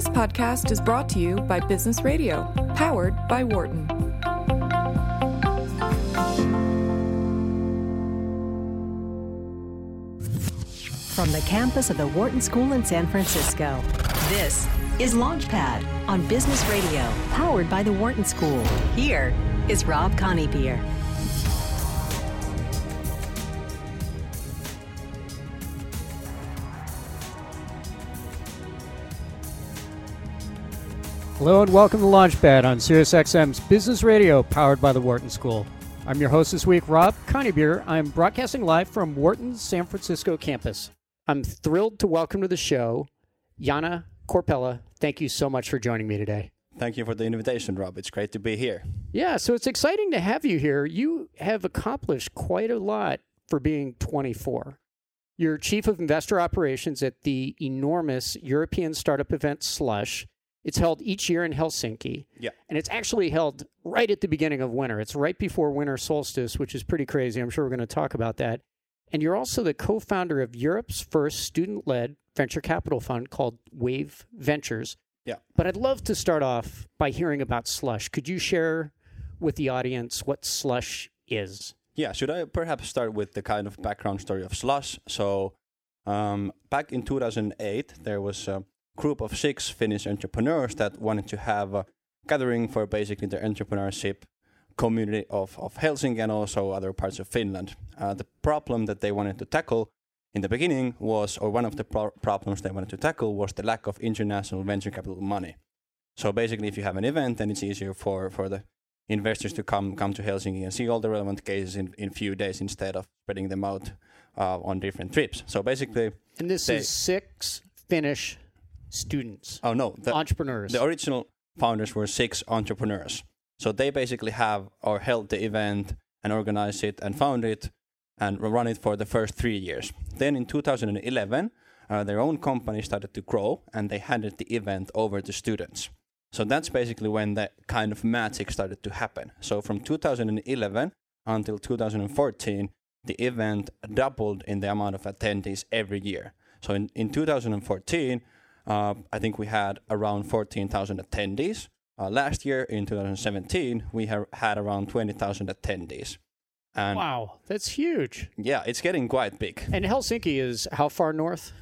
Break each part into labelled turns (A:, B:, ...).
A: This podcast is brought to you by Business Radio, powered by Wharton.
B: From the campus of the Wharton School in San Francisco, this is Launchpad on Business Radio, powered by the Wharton School. Here is Rob Coneybeer.
C: Hello and welcome to Launchpad on SiriusXM's Business Radio, powered by the Wharton School. I'm your host this week, Rob Coneybeer. I'm broadcasting live from Wharton's San Francisco campus. I'm thrilled to welcome to the show Yana Korpela. Thank you so much for joining me today.
D: Thank you for the invitation, Rob. It's great to be here.
C: Yeah, so it's exciting to have you here. You have accomplished quite a lot for being 24. You're Chief of Investor Operations at the enormous European startup event Slush it's held each year in Helsinki.
D: Yeah.
C: And it's actually held right at the beginning of winter. It's right before winter solstice, which is pretty crazy. I'm sure we're going to talk about that. And you're also the co founder of Europe's first student led venture capital fund called Wave Ventures.
D: Yeah.
C: But I'd love to start off by hearing about Slush. Could you share with the audience what Slush is?
D: Yeah, should I perhaps start with the kind of background story of Slush? So, um, back in 2008, there was a group of six Finnish entrepreneurs that wanted to have a gathering for basically the entrepreneurship community of, of Helsinki and also other parts of Finland. Uh, the problem that they wanted to tackle in the beginning was, or one of the pro- problems they wanted to tackle was the lack of international venture capital money. So basically, if you have an event, then it's easier for, for the investors to come come to Helsinki and see all the relevant cases in in few days instead of spreading them out uh, on different trips. So basically,
C: and this they, is six Finnish students.
D: Oh no,
C: the entrepreneurs.
D: The original founders were six entrepreneurs. So they basically have or held the event and organized it and found it and run it for the first three years. Then in 2011, uh, their own company started to grow and they handed the event over to students. So that's basically when that kind of magic started to happen. So from 2011 until 2014, the event doubled in the amount of attendees every year. So in, in 2014, uh, I think we had around 14,000 attendees. Uh, last year, in 2017, we ha- had around 20,000 attendees.
C: And wow, that's huge.
D: Yeah, it's getting quite big.
C: And Helsinki is how far north?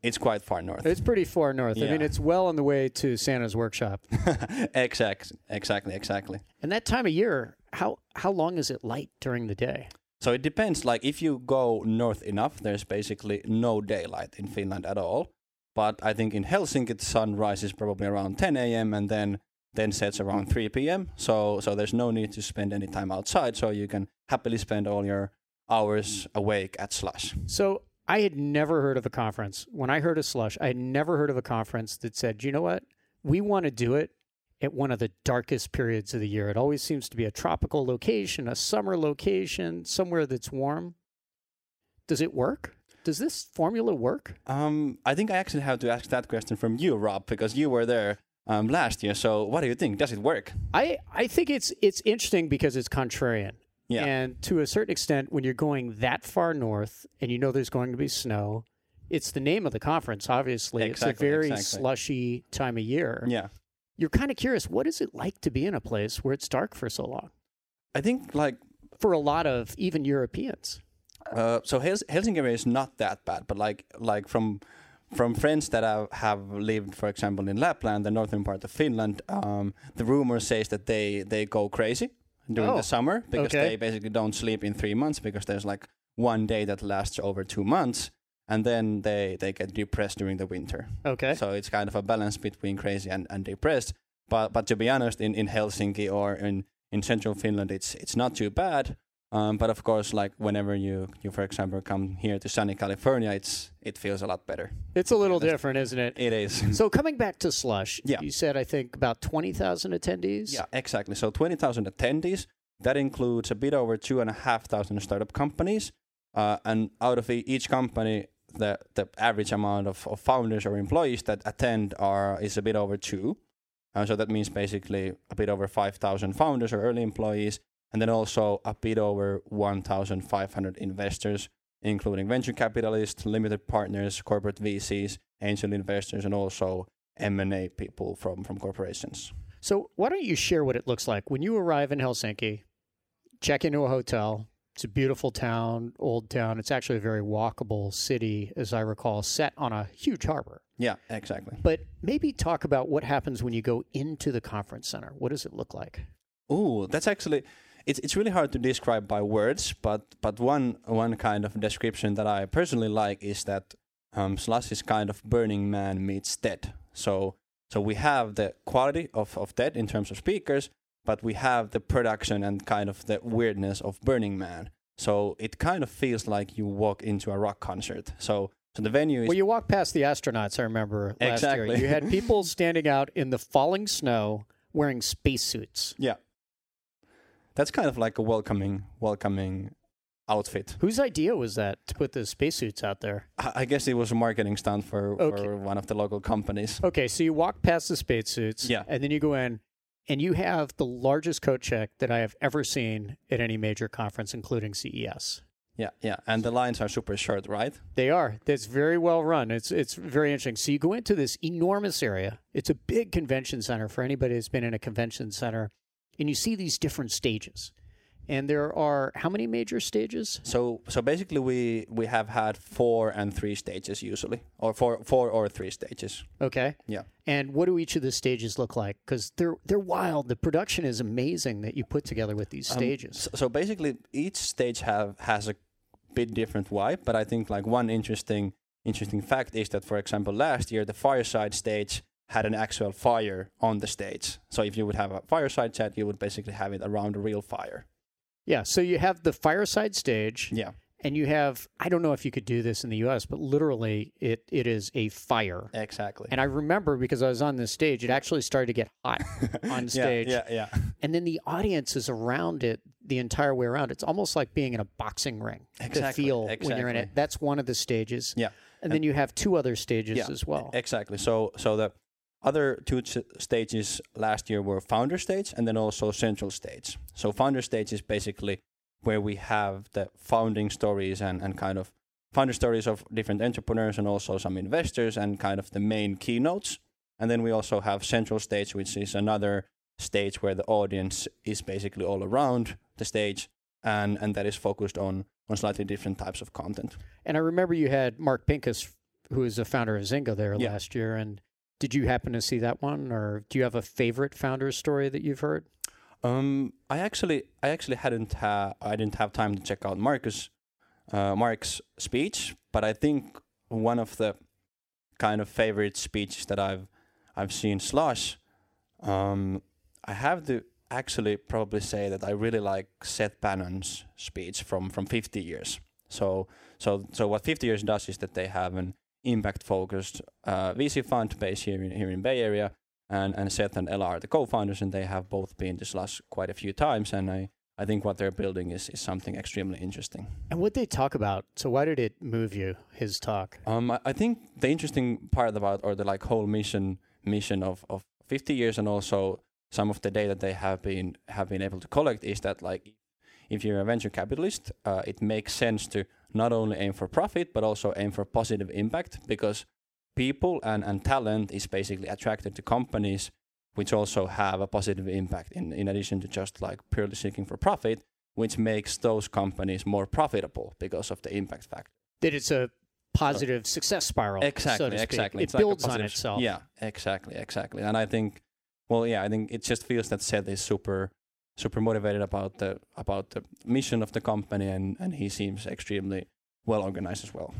D: It's quite far north.
C: It's pretty far north. Yeah. I mean, it's well on the way to Santa's workshop.
D: exactly, exactly, exactly.
C: And that time of year, how how long is it light during the day?
D: So it depends. Like if you go north enough, there's basically no daylight in Finland at all. But I think in Helsinki, the sun rises probably around 10 a.m. and then then sets around 3 p.m. So so there's no need to spend any time outside. So you can happily spend all your hours awake at Slush.
C: So I had never heard of a conference. When I heard of Slush, I had never heard of a conference that said, you know what? We want to do it at one of the darkest periods of the year. It always seems to be a tropical location, a summer location, somewhere that's warm. Does it work? Does this formula work?
D: Um, I think I actually have to ask that question from you, Rob, because you were there um, last year. So, what do you think? Does it work?
C: I, I think it's it's interesting because it's contrarian.
D: Yeah.
C: And to a certain extent, when you're going that far north and you know there's going to be snow, it's the name of the conference. Obviously,
D: exactly,
C: it's a very
D: exactly.
C: slushy time of year.
D: Yeah.
C: You're kind of curious. What is it like to be in a place where it's dark for so long?
D: I think like
C: for a lot of even Europeans.
D: Uh, so Hels- Helsinki is not that bad, but like like from from friends that I have lived, for example, in Lapland, the northern part of Finland, um, the rumor says that they they go crazy during
C: oh,
D: the summer because
C: okay.
D: they basically don't sleep in three months because there's like one day that lasts over two months, and then they they get depressed during the winter.
C: Okay.
D: So it's kind of a balance between crazy and, and depressed. But but to be honest, in, in Helsinki or in, in central Finland, it's it's not too bad. Um, but of course, like whenever you, you for example come here to sunny California, it's it feels a lot better.
C: It's a little different, isn't it?
D: It is.
C: so coming back to Slush,
D: yeah.
C: you said I think about twenty thousand attendees.
D: Yeah, exactly. So twenty thousand attendees. That includes a bit over two and a half thousand startup companies, uh, and out of each company, the the average amount of, of founders or employees that attend are is a bit over two. Uh, so that means basically a bit over five thousand founders or early employees and then also a bit over 1,500 investors, including venture capitalists, limited partners, corporate VCs, angel investors, and also M&A people from from corporations.
C: So why don't you share what it looks like when you arrive in Helsinki, check into a hotel. It's a beautiful town, old town. It's actually a very walkable city, as I recall, set on a huge harbor.
D: Yeah, exactly.
C: But maybe talk about what happens when you go into the conference center. What does it look like?
D: Oh, that's actually it's it's really hard to describe by words, but but one one kind of description that I personally like is that um, Slush is kind of Burning Man meets TED. So so we have the quality of of TED in terms of speakers, but we have the production and kind of the weirdness of Burning Man. So it kind of feels like you walk into a rock concert. So so the venue is
C: Well, you walk past the astronauts, I remember last
D: Exactly.
C: year. You had people standing out in the falling snow wearing spacesuits.
D: yeah. That's kind of like a welcoming welcoming outfit.
C: Whose idea was that to put the spacesuits out there?
D: I I guess it was a marketing stunt for,
C: Okay.
D: for one of the local companies.
C: Okay, so you walk past the spacesuits,
D: Yeah.
C: and then you go in, and you have the largest coat check that I have ever seen at any major conference, including CES.
D: Yeah, yeah, and the lines are super short, right?
C: They are. That's very well run. It's it's very interesting. So you go into this enormous area. It's a big convention center for anybody that's been in a convention center, and you see these different stages. And there are how many major stages?
D: So, so basically, we we have had four and three stages usually, or four four or three stages.
C: Okay.
D: Yeah.
C: And what do each of the stages look like? Because they're they're wild. The production is amazing that you put together with these
D: Um,
C: stages.
D: so, so basically, each stage have has a bit different vibe, but I think like one interesting interesting fact is that, for example, last year the fireside stage had an actual fire on the stage. So if you would have a fireside chat, you would basically have it around a real fire.
C: Yeah, so you have the fireside stage,
D: Yeah,
C: and you have I don't know if you could do this in the U.S., but literally it it is a fire.
D: exactly.
C: And I remember because I was on this stage, it actually started to get hot on stage,
D: Yeah, yeah,
C: and then the audience is around it the entire way around. It's almost like being in a boxing ring to
D: Exactly,
C: feel when you're in it. That's one of the stages,
D: yeah.
C: and then you have two other stages
D: Yeah,
C: as well.
D: Exactly. So so the other two stages last year were founder stage and then also central stage. So founder stage is basically where we have the founding stories and, and kind of founder stories of different entrepreneurs and also some investors and kind of the main keynotes. And then we also have central stage, which is another stage where the audience is basically all around the stage and, and that is focused on, on slightly different types of content.
C: And I remember you had Mark Pincus, who is the founder of Zynga, there
D: Yeah.
C: last year. And did you happen to see that one, or do you have a favorite founder story that you've heard?
D: Um, I actually, I actually hadn't ha- I didn't have time to check out Marcus, uh, Mark's speech, but I think one of the kind of favorite speeches that I've I've seen Slush, um, I have to actually probably say that I really like Seth Bannon's speech from from 50 years. So so so what 50 years does is that they have an impact focused uh, VC fund based here in here in Bay Area and, and Seth and Ela are the co-founders, and they have both been to Slush quite a few times. And I, I think what they're building is, is something extremely interesting.
C: And what they talk about? So why did it move you? His talk.
D: Um, I, I think the interesting part about or the like whole mission mission of, of 50 years and also some of the data they have been have been able to collect is that like if you're a venture capitalist, uh, it makes sense to not only aim for profit but also aim for positive impact because people and, and talent is basically attracted to companies which also have a positive impact in, in addition to just like purely seeking for profit, which makes those companies more profitable because of the impact factor.
C: That it's a positive success spiral.
D: Exactly,
C: so
D: exactly.
C: It
D: It's like a
C: builds on itself.
D: Yeah, exactly, exactly. And I think, well, yeah, I think it just feels that Seth is super, super motivated about the about the mission of the company, and and he seems extremely well organized as well.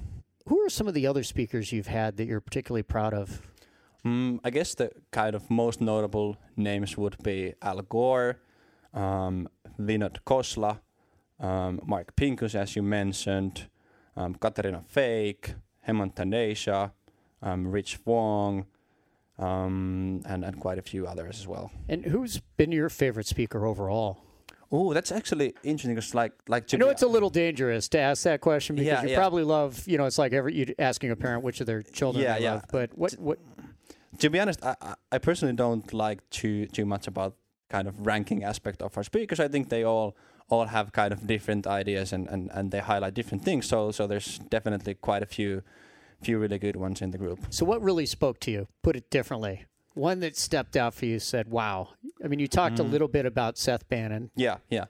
C: Who are some of the other speakers you've had that you're particularly proud of?
D: Mm, I guess the kind of most notable names would be Al Gore, um, Vinod Khosla, um, Mark Pincus, as you mentioned, um, Caterina Fake, Hemant Taneja, um, Rich Wong, um, and, and quite a few others as well.
C: And who's been your favorite speaker overall?
D: Oh, that's actually interesting because, like, like to
C: I know it's a little dangerous to ask that question because
D: Yeah,
C: you
D: yeah.
C: probably love, you know, it's like every you asking a parent which of their children
D: Yeah,
C: they
D: yeah.
C: love. But what what
D: to be honest, I, I- I personally don't like too too much about kind of ranking aspect of our speakers. I think they all all have kind of different ideas and, and, and they highlight different things. So so there's definitely quite a few few really good ones in the group.
C: So, what really spoke to you? Put it differently. One that stepped out for you said, "Wow." I mean, you talked a
D: Mm.
C: little bit about Seth Bannon.
D: Yeah, yeah.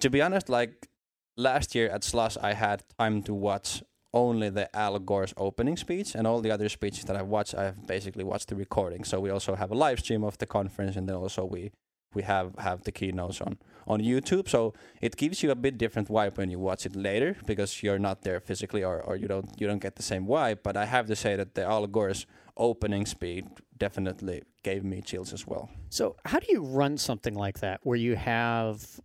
D: To be honest, like last year at Slush, I had time to watch only the Al Gore's opening speech, and all the other speeches that I've watched, I've basically watched the recording. So we also have a live stream of the conference, and then also we we have have the keynotes on on YouTube. So it gives you a bit different vibe when you watch it later because you're not there physically, or, or you don't you don't get the same vibe. But I have to say that the Al Gore's opening speech definitely gave me chills as well.
C: So, how do you run something like that where you have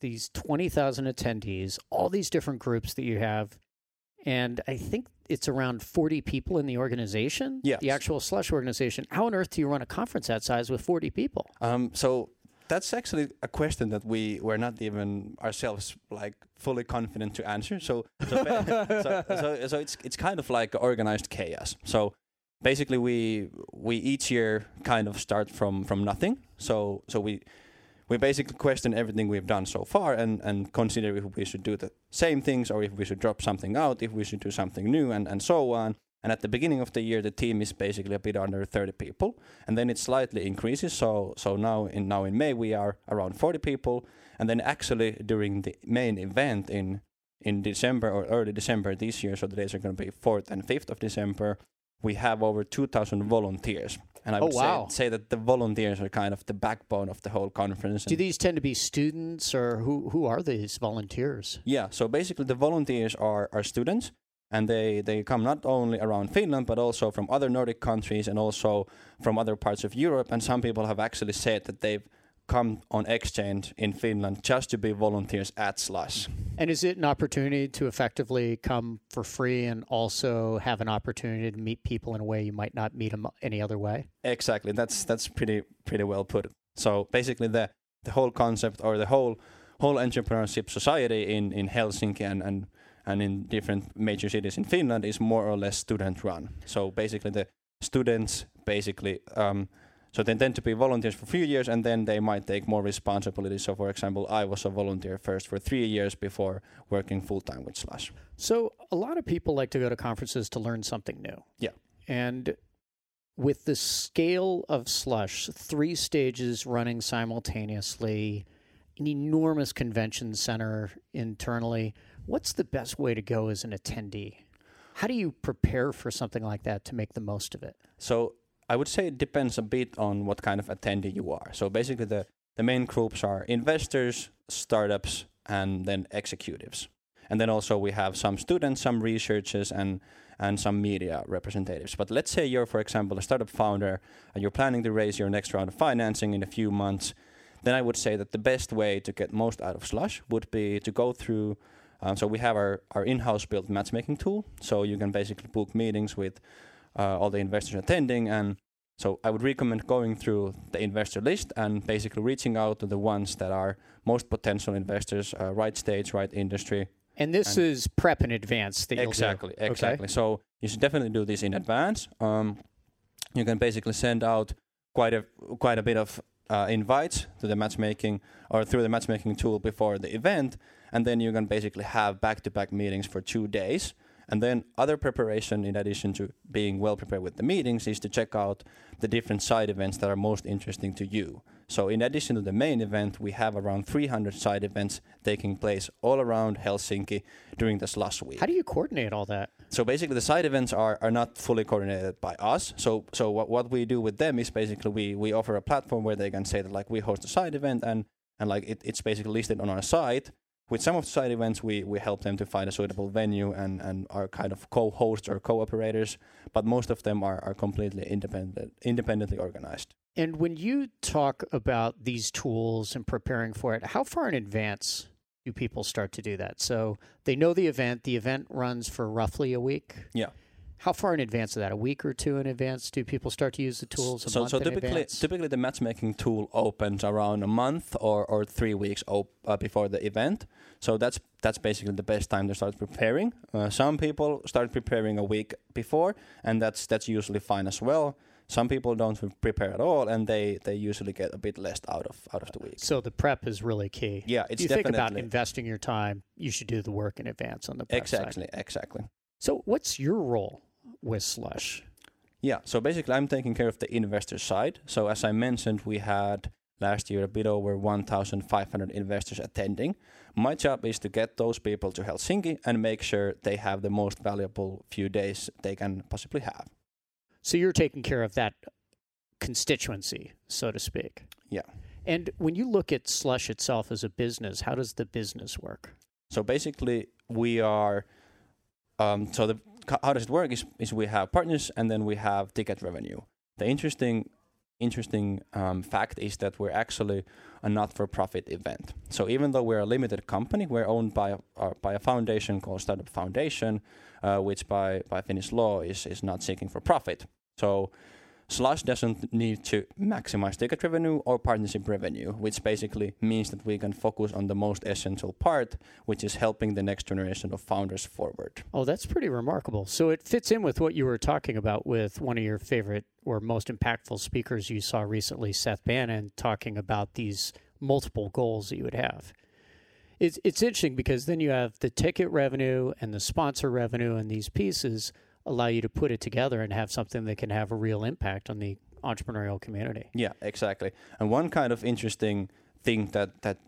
C: these 20,000 attendees, all these different groups that you have, and I think it's around 40 people in the organization,
D: Yes.
C: the actual slush organization. How on earth do you run a conference that size with 40 people?
D: Um, so that's actually a question that we were not even ourselves like fully confident to answer. So so, so, so, so it's it's kind of like organized chaos. So basically, we we each year kind of start from from nothing. So so we. We basically question everything we've done so far and, and consider if we should do the same things or if we should drop something out, if we should do something new, and, and so on. And at the beginning of the year, the team is basically a bit under 30 people, and then it slightly increases. So so now in now in May we are around 40 people, and then actually during the main event in in December or early December this year, so the days are going to be 4th and 5th of December. We have over 2,000 volunteers, and I
C: Oh,
D: would
C: wow.
D: say, say that the volunteers are kind of the backbone of the whole conference.
C: Do these tend to be students or who, who are these volunteers?
D: yeah, so basically the volunteers are, are students and they, they come not only around Finland but also from other Nordic countries and also from other parts of Europe and some people have actually said that they've come on exchange in Finland just to be volunteers at Slush.
C: And is it an opportunity to effectively come for free and also have an opportunity to meet people in a way you might not meet them any other way?
D: Exactly. That's that's pretty pretty well put. So basically the the whole concept or the whole whole entrepreneurship society in, in Helsinki and, and and in different major cities in Finland is more or less student run. So basically the students basically um, so they tend to be volunteers for a few years and then they might take more responsibility. So for example, I was a volunteer first for three years before working full time with Slush.
C: So, a lot of people like to go to conferences to learn something new.
D: Yeah.
C: And with the scale of Slush, three stages running simultaneously, an enormous convention center internally, what's the best way to go as an attendee? How do you prepare for something like that to make the most of it?
D: So I would say it depends a bit on what kind of attendee you are. So basically, the, the main groups are investors, startups, and then executives. And then also we have some students, some researchers, and and some media representatives. But let's say you're, for example, a startup founder and you're planning to raise your next round of financing in a few months. Then I would say that the best way to get most out of Slush would be to go through. Um, so we have our, our in-house built matchmaking tool. So you can basically book meetings with uh, all the investors attending. And so I would recommend going through the investor list and basically reaching out to the ones that are most potential investors, uh, right stage, right industry.
C: And this
D: And-
C: is prep in advance that do.
D: Exactly,
C: Okay.
D: exactly. So you should definitely do this in advance. Um, you can basically send out quite a quite a bit of uh, invites to the matchmaking or through the matchmaking tool before the event, and then you can basically have back-to-back meetings for two days. And then other preparation, in addition to being well prepared with the meetings, is to check out the different side events that are most interesting to you. So in addition to the main event, we have around 300 side events taking place all around Helsinki during this last week.
C: How do you coordinate all that?
D: So basically, the side events are, are not fully coordinated by us. So so what, what we do with them is basically we, we offer a platform where they can say that like we host a side event and and like it, it's basically listed on our site. With some of the side events, we, we help them to find a suitable venue and, and are kind of co-hosts or co-operators. But most of them are, are completely independent independently organized.
C: And when you talk about these tools and preparing for it, how far in advance do people start to do that? So they know the event, the event runs for roughly a week.
D: Yeah.
C: How far in advance of that? A week or two in advance? Do people start to use the tools? A
D: so
C: month
D: so typically typically the matchmaking tool opens around a month or, or three weeks op- uh, before the event so that's that's basically the best time to start preparing uh, some people start preparing a week before and that's that's usually fine as well some people don't prepare at all and they they usually get a bit less out of out of the week
C: so the prep is really key.
D: yeah it's
C: you think about investing your time, you should do the work in advance on the prep side.
D: exactly exactly
C: So what's your role? With Slush?
D: Yeah, so basically, I'm taking care of the investor side. So, as I mentioned, we had last year a bit over 1,500 investors attending. My job is to get those people to Helsinki and make sure they have the most valuable few days they can possibly have.
C: So you're taking care of that constituency, so to speak.
D: Yeah.
C: And when you look at Slush itself as a business, how does the business work?
D: So basically, we are. Um, so the how does it work? Is is we have partners and then we have ticket revenue. The interesting interesting um, fact is that we're actually a not-for-profit event. So even though we're a limited company, we're owned by a, uh, by a foundation called Startup Foundation, uh, which by by Finnish law is is not seeking for profit. So Slush doesn't need to maximize ticket revenue or partnership revenue, which basically means that we can focus on the most essential part, which is helping the next generation of founders forward.
C: Oh, that's pretty remarkable. So it fits in with what you were talking about with one of your favorite or most impactful speakers you saw recently, Seth Bannon, talking about these multiple goals that you would have. It's, it's interesting because then you have the ticket revenue and the sponsor revenue and these pieces allow you to put it together and have something that can have a real impact on the entrepreneurial community.
D: Yeah, exactly. And one kind of interesting thing that that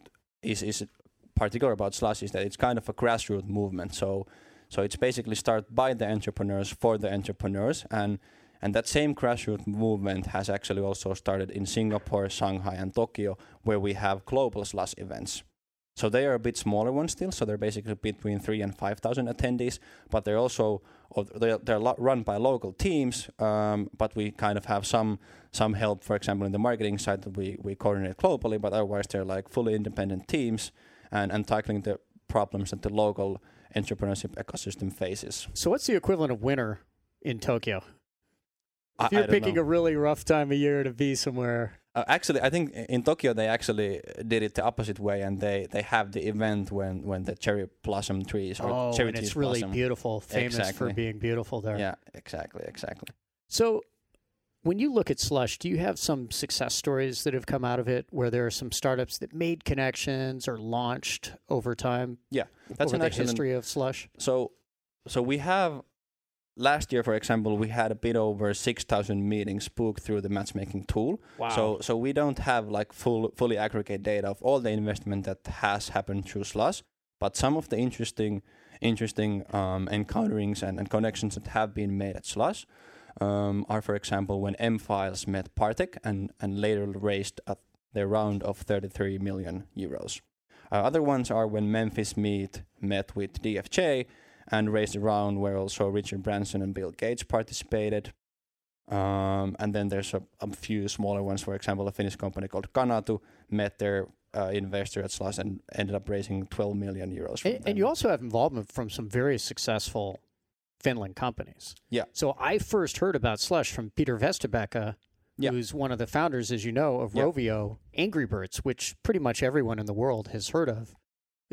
D: is is particular about Slush is that it's kind of a grassroots movement. So so it's basically started by the entrepreneurs for the entrepreneurs and and that same grassroots movement has actually also started in Singapore, Shanghai, and Tokyo, where we have global Slush events. So they are a bit smaller ones still. So they're basically between three and five thousand attendees, but they're also they're, they're run by local teams. Um, but we kind of have some some help, for example, in the marketing side that we we coordinate globally. But otherwise, they're like fully independent teams and and tackling the problems that the local entrepreneurship ecosystem faces.
C: So what's the equivalent of winter in Tokyo? If
D: I,
C: you're
D: I
C: picking
D: know.
C: a really rough time of year to be somewhere
D: Uh, actually, I think in Tokyo they actually did it the opposite way, and they, they have the event when, when the cherry blossom trees or
C: oh,
D: cherry
C: and
D: trees
C: it's really
D: blossom.
C: beautiful, famous for being beautiful there.
D: Yeah, exactly, exactly.
C: So, when you look at Slush, do you have some success stories that have come out of it where there are some startups that made connections or launched over time?
D: Yeah, that's
C: over
D: an
C: the
D: excellent.
C: history of Slush.
D: So, so we have last year, for example, we had a bit over six thousand meetings booked through the matchmaking tool.
C: Wow.
D: So, so we don't have like full, fully aggregate data of all the investment that has happened through Slush, but some of the interesting, interesting um, encounterings and, and connections that have been made at Slush um, are, for example, when M Files met Partech and and later raised a, their round of 33 million euros. Uh, other ones are when Memphis Meat met with DFJ and raised a round where also Richard Branson and Bill Gates participated. Um, and then there's a, a few smaller ones. For example, a Finnish company called Canatu met their uh, investor at Slush and ended up raising 12 million euros.
C: And, and you also have involvement from some very successful Finland companies.
D: Yeah.
C: So I first heard about Slush from Peter Vesterbacka,
D: Yeah.
C: who's one of the founders, as you know, of
D: Yeah.
C: Rovio Angry Birds, which pretty much everyone in the world has heard of,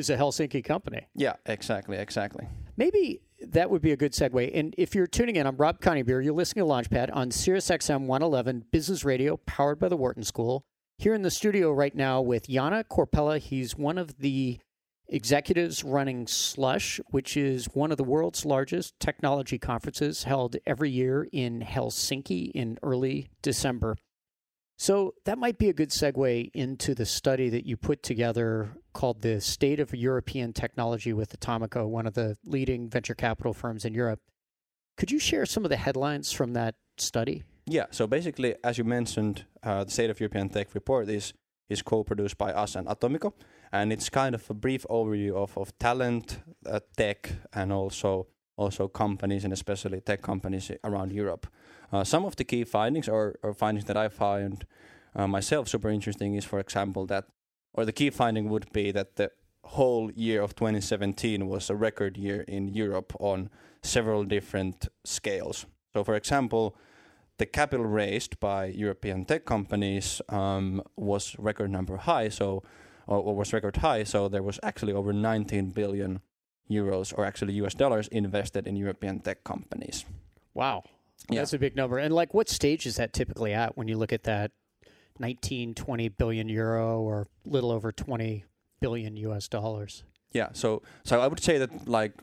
C: is a Helsinki company.
D: yeah, exactly, exactly.
C: Maybe that would be a good segue. And if you're tuning in, I'm Rob Coneybeer. You're listening to Launchpad on SiriusXM 111 Business Radio, powered by the Wharton School. Here in the studio right now with Yana Korpela. He's one of the executives running Slush, which is one of the world's largest technology conferences held every year in Helsinki in early December. So that might be a good segue into the study that you put together called the State of European Technology with Atomico, one of the leading venture capital firms in Europe. Could you share some of the headlines from that study?
D: Yeah, so basically, as you mentioned, uh, the State of European Tech report is is co-produced by us and Atomico, and it's kind of a brief overview of, of talent, uh, tech, and also also companies and especially tech companies around Europe. Uh, some of the key findings or, or findings that I found uh, myself super interesting is, for example, that or the key finding would be that the whole year of 2017 was a record year in Europe on several different scales. So, for example, the capital raised by European tech companies um, was record number high, so or, or was record high. So there was actually over 19 billion euros, or actually US dollars, invested in European tech companies.
C: Wow.
D: Yeah.
C: That's a big number. And like what stage is that typically at when you look at that 19, 20 billion euro or little over 20 billion US dollars?
D: Yeah, so so I would say that like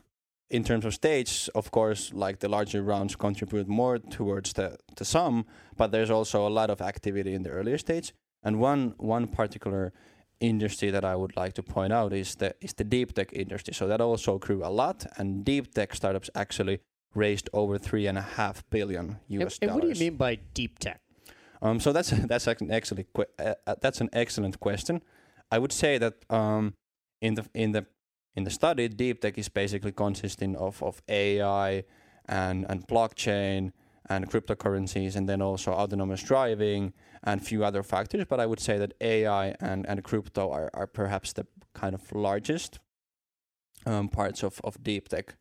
D: in terms of stage, of course, like the larger rounds contribute more towards the, the sum, but there's also a lot of activity in the earlier stage. And one one particular industry that I would like to point out is the is the deep tech industry. So that also grew a lot, and deep tech startups actually raised over three and a half billion
C: And,
D: US
C: and
D: dollars.
C: what do you mean by deep tech?
D: Um, so that's that's an excellent que- uh, uh, that's an excellent question. I would say that um, in the in the in the study, deep tech is basically consisting of, of AI and and blockchain and cryptocurrencies, and then also autonomous driving and few other factors. But I would say that AI and, and crypto are, are perhaps the kind of largest um, parts of, of deep tech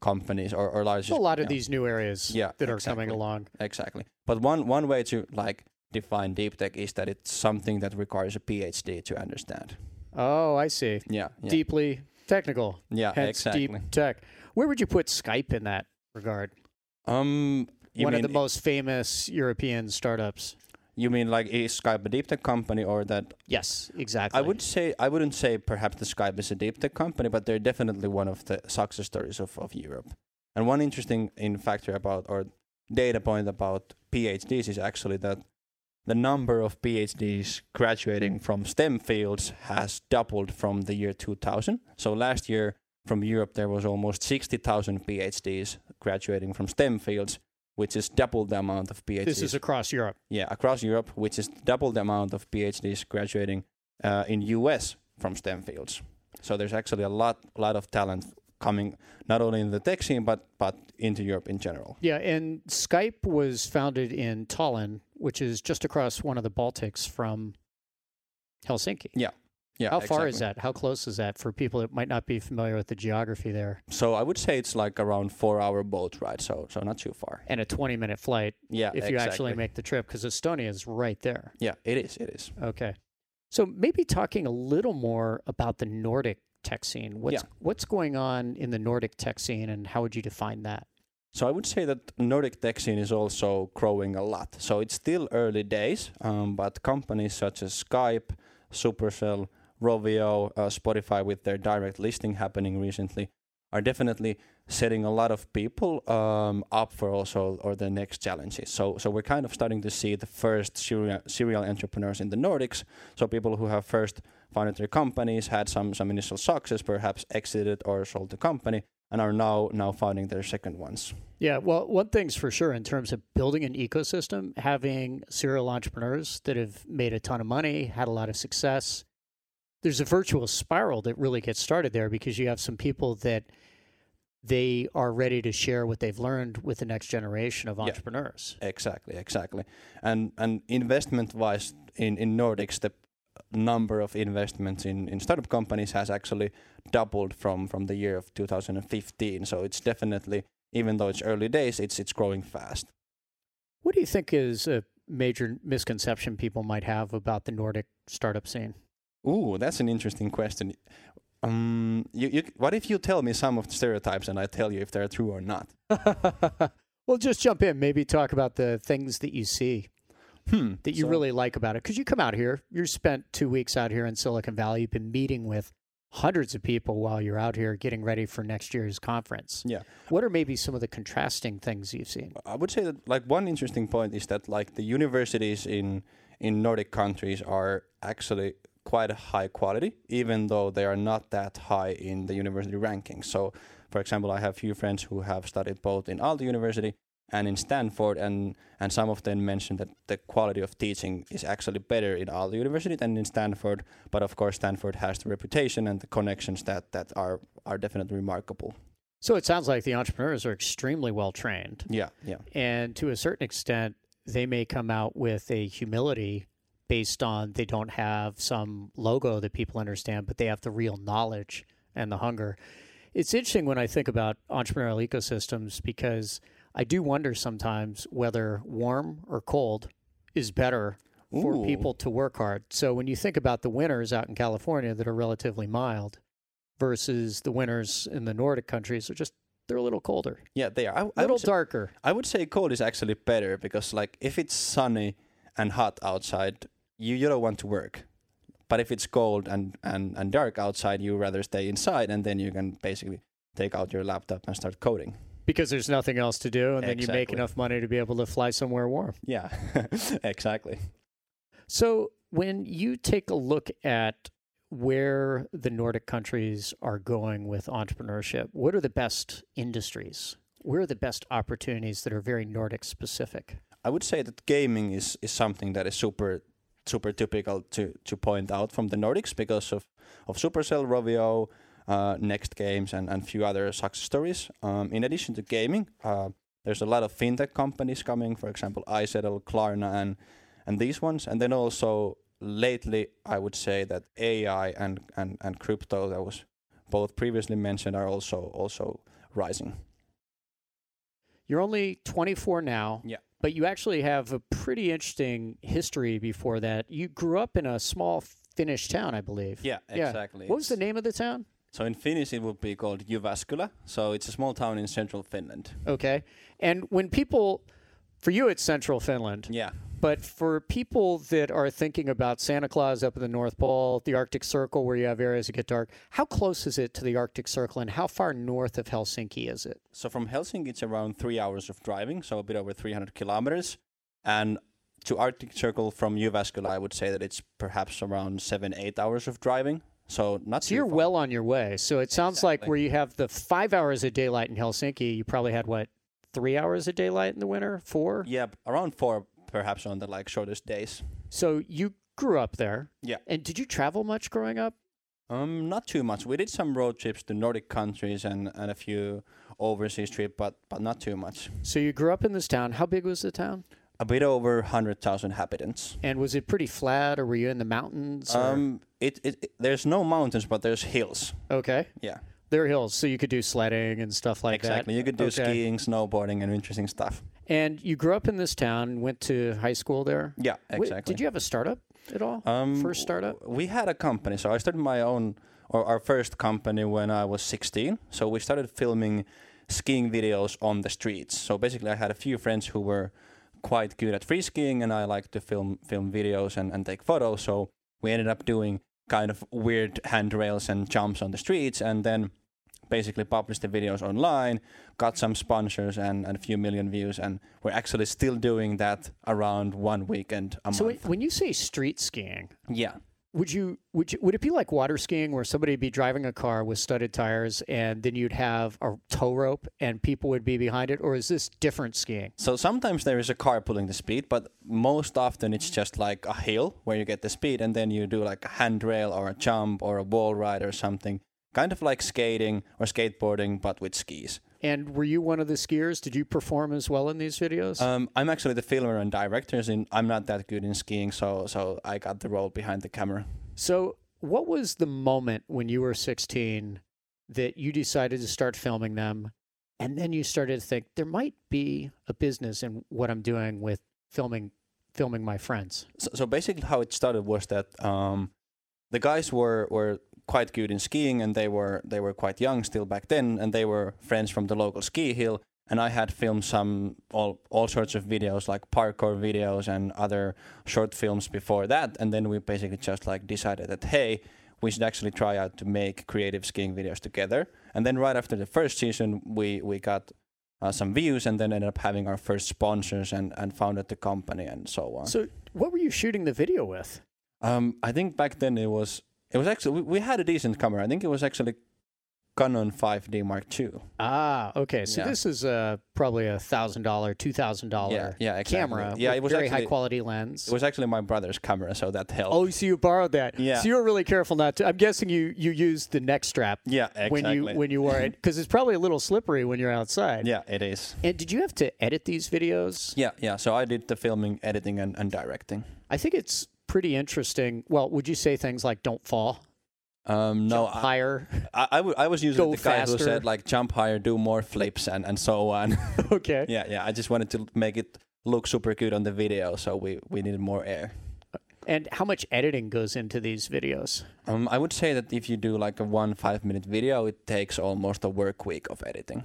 D: companies or, or largest.
C: a lot of
D: yeah.
C: these new areas
D: Yeah,
C: that are
D: exactly.
C: coming along.
D: Exactly. But one one way to like define deep tech is that it's something that requires a PhD to understand.
C: Oh, I see.
D: Yeah. yeah.
C: Deeply technical.
D: Yeah,
C: Hence
D: exactly.
C: deep tech. Where would you put Skype in that regard?
D: Um
C: One of the most famous European startups.
D: You mean like is Skype a deep tech company or that
C: Yes, exactly.
D: I would say I wouldn't say perhaps the Skype is a deep tech company, but they're definitely one of the success stories of, of Europe. And one interesting in factor about or data point about PhDs is actually that the number of PhDs graduating from STEM fields has doubled from the year 2000. So last year from Europe there was almost 60,000 PhDs graduating from STEM fields, which is double the amount of PhDs.
C: This is across Europe.
D: Yeah, across Europe, which is double the amount of PhDs graduating uh, in US from STEM fields. So there's actually a lot, lot of talent coming not only in the tech scene but but into Europe in general.
C: Yeah, and Skype was founded in Tallinn, which is just across one of the Baltics from Helsinki.
D: Yeah, yeah.
C: How far is that? How close is that for people that might not be familiar with the geography there?
D: So I would say it's like around four hour boat ride, so so not too far.
C: And a 20 minute flight
D: Yeah,
C: if you actually make the trip, because Estonia is right there.
D: Yeah, it is. It is.
C: Okay. So maybe talking a little more about the Nordic tech scene. What's
D: Yeah.
C: what's going on in the Nordic tech scene and how would you define that?
D: So I would say that Nordic tech scene is also growing a lot. So it's still early days, um, but companies such as Skype, Supercell, Rovio, uh, Spotify, with their direct listing happening recently, are definitely setting a lot of people um, up for also or the next challenges. So so we're kind of starting to see the first serial, serial entrepreneurs in the Nordics. So people who have first founded their companies, had some some initial success, perhaps exited or sold the company, and are now now founding their second ones.
C: Yeah, well, one thing's for sure in terms of building an ecosystem, having serial entrepreneurs that have made a ton of money, had a lot of success. There's a virtuous spiral that really gets started there because you have some people that they are ready to share what they've learned with the next generation of
D: Yeah.
C: entrepreneurs.
D: Exactly, exactly. And and investment wise in, in Nordics the number of investments in, in startup companies has actually doubled from, from the year of 2015. So it's definitely even though it's early days, it's it's growing fast.
C: What do you think is a major misconception people might have about the Nordic startup scene?
D: Ooh, that's an interesting question. Um, you, you, what if you tell me some of the stereotypes and I tell you if they're true or not?
C: well, just jump in. Maybe talk about the things that you see
D: Hmm.
C: that you
D: so-
C: really like about it. Because you come out here, you spent two weeks out here in Silicon Valley. You've been meeting with hundreds of people while you're out here getting ready for next year's conference.
D: Yeah.
C: What are maybe some of the contrasting things you've seen?
D: I would say that like one interesting point is that like the universities in in Nordic countries are actually quite a high quality, even though they are not that high in the university rankings. So, for example, I have few friends who have studied both in Aalto University and in Stanford, and and some of them mentioned that the quality of teaching is actually better in Aalto University than in Stanford. But of course, Stanford has the reputation and the connections that that are are definitely remarkable.
C: So it sounds like the entrepreneurs are extremely well trained.
D: Yeah, yeah.
C: And to a certain extent, they may come out with a humility based on they don't have some logo that people understand, but they have the real knowledge and the hunger. It's interesting when I think about entrepreneurial ecosystems because I do wonder sometimes whether warm or cold is better for
D: Ooh.
C: people to work hard. So when you think about the winters out in California that are relatively mild versus the winters in the Nordic countries are just they're a little colder,
D: Yeah, they are.
C: A little
D: say-
C: darker.
D: I would say cold is actually better because like if it's sunny and hot outside, you, you don't want to work. But if it's cold and, and, and dark outside, you rather stay inside and then you can basically take out your laptop and start coding.
C: Because there's nothing else to do, and then you make enough money to be able to fly somewhere warm.
D: Yeah, exactly.
C: So, when you take a look at where the Nordic countries are going with entrepreneurship, what are the best industries? Where are the best opportunities that are very Nordic specific?
D: I would say that gaming is, is something that is super super typical to, to point out from the Nordics because of, of Supercell, Rovio, uh, Next Games, and and few other success stories. Um, in addition to gaming, uh, there's a lot of fintech companies coming, for example, iZettle, Klarna, and and these ones. And then also lately, I would say that AI and, and, and crypto that was both previously mentioned are also also rising.
C: You're only 24 now.
D: Yeah.
C: But you actually have a pretty interesting history before that. You grew up in a small Finnish town, I believe.
D: Yeah, exactly.
C: What was the name of the town?
D: So in Finnish, it would be called Jyväskylä. So it's a small town in central Finland.
C: Okay. And when people, for you, it's central Finland.
D: Yeah.
C: But for people that are thinking about Santa Claus up in the North Pole, the Arctic Circle, where you have areas that get dark, how close is it to the Arctic Circle and how far north of Helsinki is it?
D: So from Helsinki, it's around three hours of driving, so a bit over 300 kilometers. And to Arctic Circle from Jyväskylä, I would say that it's perhaps around seven, eight hours of driving. So not
C: So you're
D: far.
C: well on your way. So it sounds like where you have the five hours of daylight in Helsinki, you probably had what, three hours of daylight in the winter? Four?
D: Yeah, around four, perhaps on the like shortest days.
C: So you grew up there.
D: Yeah.
C: And did you travel much growing up?
D: Um, not too much. We did some road trips to Nordic countries and, and a few overseas trips, but but not too much.
C: So you grew up in this town. How big was the town?
D: A bit over hundred thousand inhabitants.
C: And was it pretty flat or were you in the mountains?
D: Um, it, it, it there's no mountains, but there's hills.
C: okay.
D: Yeah,
C: There are hills, so you could do sledding and stuff like
D: exactly.
C: that. Exactly.
D: You could do
C: Okay.
D: skiing, snowboarding, and interesting stuff.
C: And you grew up in this town, went to high school there.
D: Yeah,
C: Wait,
D: exactly.
C: did you have a startup at all?
D: Um,
C: First startup?
D: We had a company, so I started my own or our first company when I was 16. So we started filming skiing videos on the streets. So basically, I had a few friends who were quite good at free skiing, and I liked to film film videos and, and take photos. So we ended up doing kind of weird handrails and jumps on the streets, and then basically published the videos online, got some sponsors and, and a few million views, and we're actually still doing that around one weekend a
C: so
D: month.
C: when- when you say street skiing,
D: yeah.
C: would you would you, would it be like water skiing where somebody would be driving a car with studded tires and then you'd have a tow rope and people would be behind it, or is this different skiing?
D: So sometimes there is a car pulling the speed, but most often it's just like a hill where you get the speed and then you do like a handrail or a jump or a wall ride or something. Kind of like skating or skateboarding, but with skis.
C: And were you one of the skiers? Did you perform as well in these videos?
D: Um, I'm actually the filmer and director, and I'm not that good in skiing, so so I got the role behind the camera.
C: So, what was the moment when you were 16 that you decided to start filming them? And then you started to think there might be a business in what I'm doing with filming filming my friends.
D: So, so basically, how it started was that um, the guys were were quite good in skiing, and they were they were quite young still back then, and they were friends from the local ski hill. And I had filmed some all all sorts of videos like parkour videos and other short films before that, and then we basically just like decided that hey, we should actually try out to make creative skiing videos together. And then right after the first season, we we got uh, some views, and then ended up having our first sponsors and and founded the company and so on.
C: So, what were you shooting the video with?
D: Um, I think back then it was it was actually we, we had a decent camera. I think it was actually Canon 5D Mark II.
C: Ah, okay. So
D: Yeah.
C: this is uh, probably a thousand dollar, two thousand
D: Yeah,
C: dollar
D: yeah, exactly.
C: camera.
D: Yeah, it was
C: very
D: actually-
C: high quality lens.
D: It was actually my brother's camera, so that helped.
C: Oh, so you borrowed that?
D: Yeah.
C: So you were really careful not to. I'm guessing you you used the neck strap
D: yeah, exactly.
C: when you when you wore it because it's probably a little slippery when you're outside.
D: yeah, it is.
C: And did you have to edit these videos?
D: Yeah, yeah. So I did the filming, editing, and, and directing.
C: I think it's pretty interesting. Well, would you say things like "don't fall"?
D: Um, no,
C: jump higher.
D: I, I, w- I was using
C: Go
D: the guy who said like jump higher, do more flips, and, and so on.
C: okay.
D: yeah, yeah. I just wanted to make it look super good on the video, so we, we needed more air.
C: And how much editing goes into these videos?
D: Um, I would say that if you do like a one five minute video, it takes almost a work week of editing.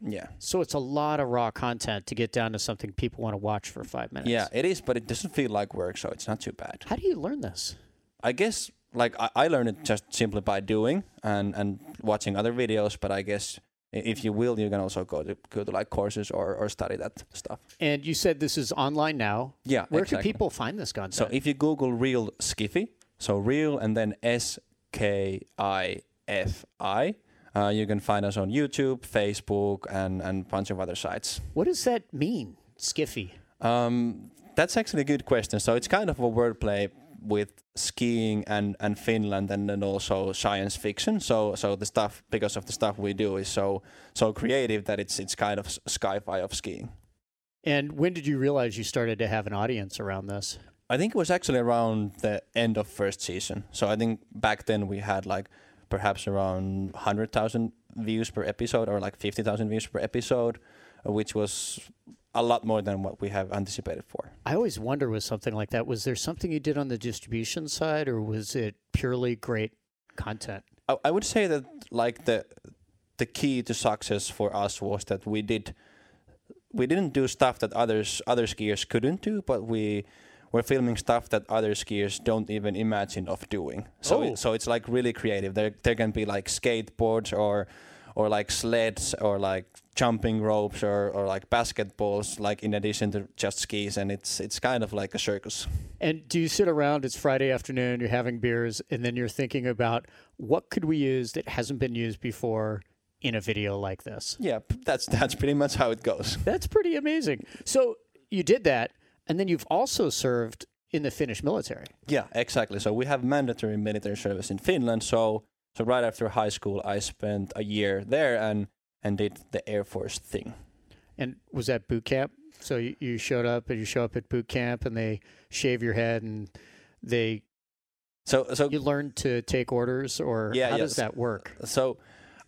D: Yeah.
C: So it's a lot of raw content to get down to something people want to watch for five minutes.
D: Yeah, it is, but it doesn't feel like work, so it's not too bad.
C: How do you learn this?
D: I guess like I, I learned it just simply by doing and and watching other videos. But I guess if you will, you can also go to go to like courses or or study that stuff.
C: And you said this is online now.
D: Yeah,
C: Where
D: exactly.
C: can people find this content?
D: So if you Google real skiffy, so real and then S K I F I, uh, you can find us on YouTube, Facebook, and and bunch of other sites.
C: what does that mean, Skiffy?
D: Um, that's actually a good question. So it's kind of a wordplay with skiing and, and Finland, and then also science fiction. So so the stuff because of the stuff we do is so so creative that it's it's kind of sci-fi of skiing.
C: And when did you realize you started to have an audience around this?
D: I think it was actually around the end of first season. So I think back then we had like perhaps around 100,000 views per episode or like 50,000 views per episode, uh, which was a lot more than what we have anticipated for.
C: I always wonder with something like that, was there something you did on the distribution side or was it purely great content?
D: I, I would say that like the the key to success for us was that we did we didn't do stuff that others other skiers couldn't do, but we were filming stuff that other skiers don't even imagine of doing. So
C: Oh.
D: it, so it's like really creative. There there can be like skateboards or or like sleds or like jumping ropes or, or like basketballs like in addition to just skis and it's it's kind of like a circus.
C: And do you sit around, it's Friday afternoon, you're having beers, and then you're thinking about what could we use that hasn't been used before in a video like this?
D: Yeah, that's that's pretty much how it goes.
C: That's pretty amazing. So you did that, and then you've also served in the Finnish military.
D: Yeah, exactly. So we have mandatory military service in Finland. So so right after high school, I spent a year there and and did the Air Force thing.
C: And was that boot camp? So you, you showed up and you show up at boot camp and they shave your head and they
D: So so
C: you learn to take orders or
D: Yeah,
C: how
D: yeah.
C: does that work?
D: so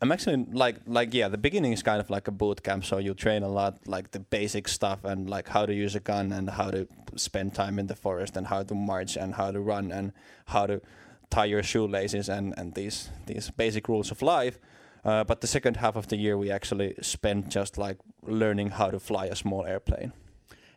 D: I'm actually like like yeah, the beginning is kind of like a boot camp. So you train a lot, like the basic stuff and like how to use a gun and how to spend time in the forest and how to march and how to run and how to tie your shoelaces and and these these basic rules of life. Uh, but the second half of the year, we actually spent just like learning how to fly a small airplane.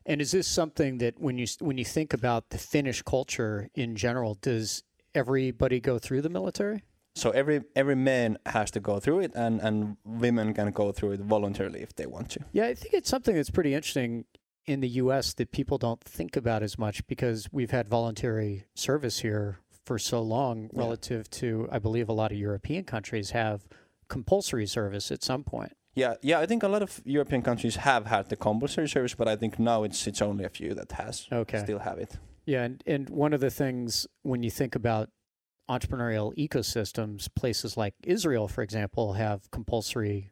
C: And is this something that when you when you think about the Finnish culture in general, does everybody go through the military?
D: So every every man has to go through it, and and women can go through it voluntarily if they want to.
C: Yeah, I think it's something that's pretty interesting in the U.S. that people don't think about as much because we've had voluntary service here for so long,
D: Yeah.
C: relative to I believe a lot of European countries have compulsory service at some point.
D: Yeah, yeah. I think a lot of European countries have had the compulsory service, but I think now it's it's only a few that has
C: Okay.
D: still have it.
C: Yeah, and, and one of the things when you think about entrepreneurial ecosystems, places like Israel, for example, have compulsory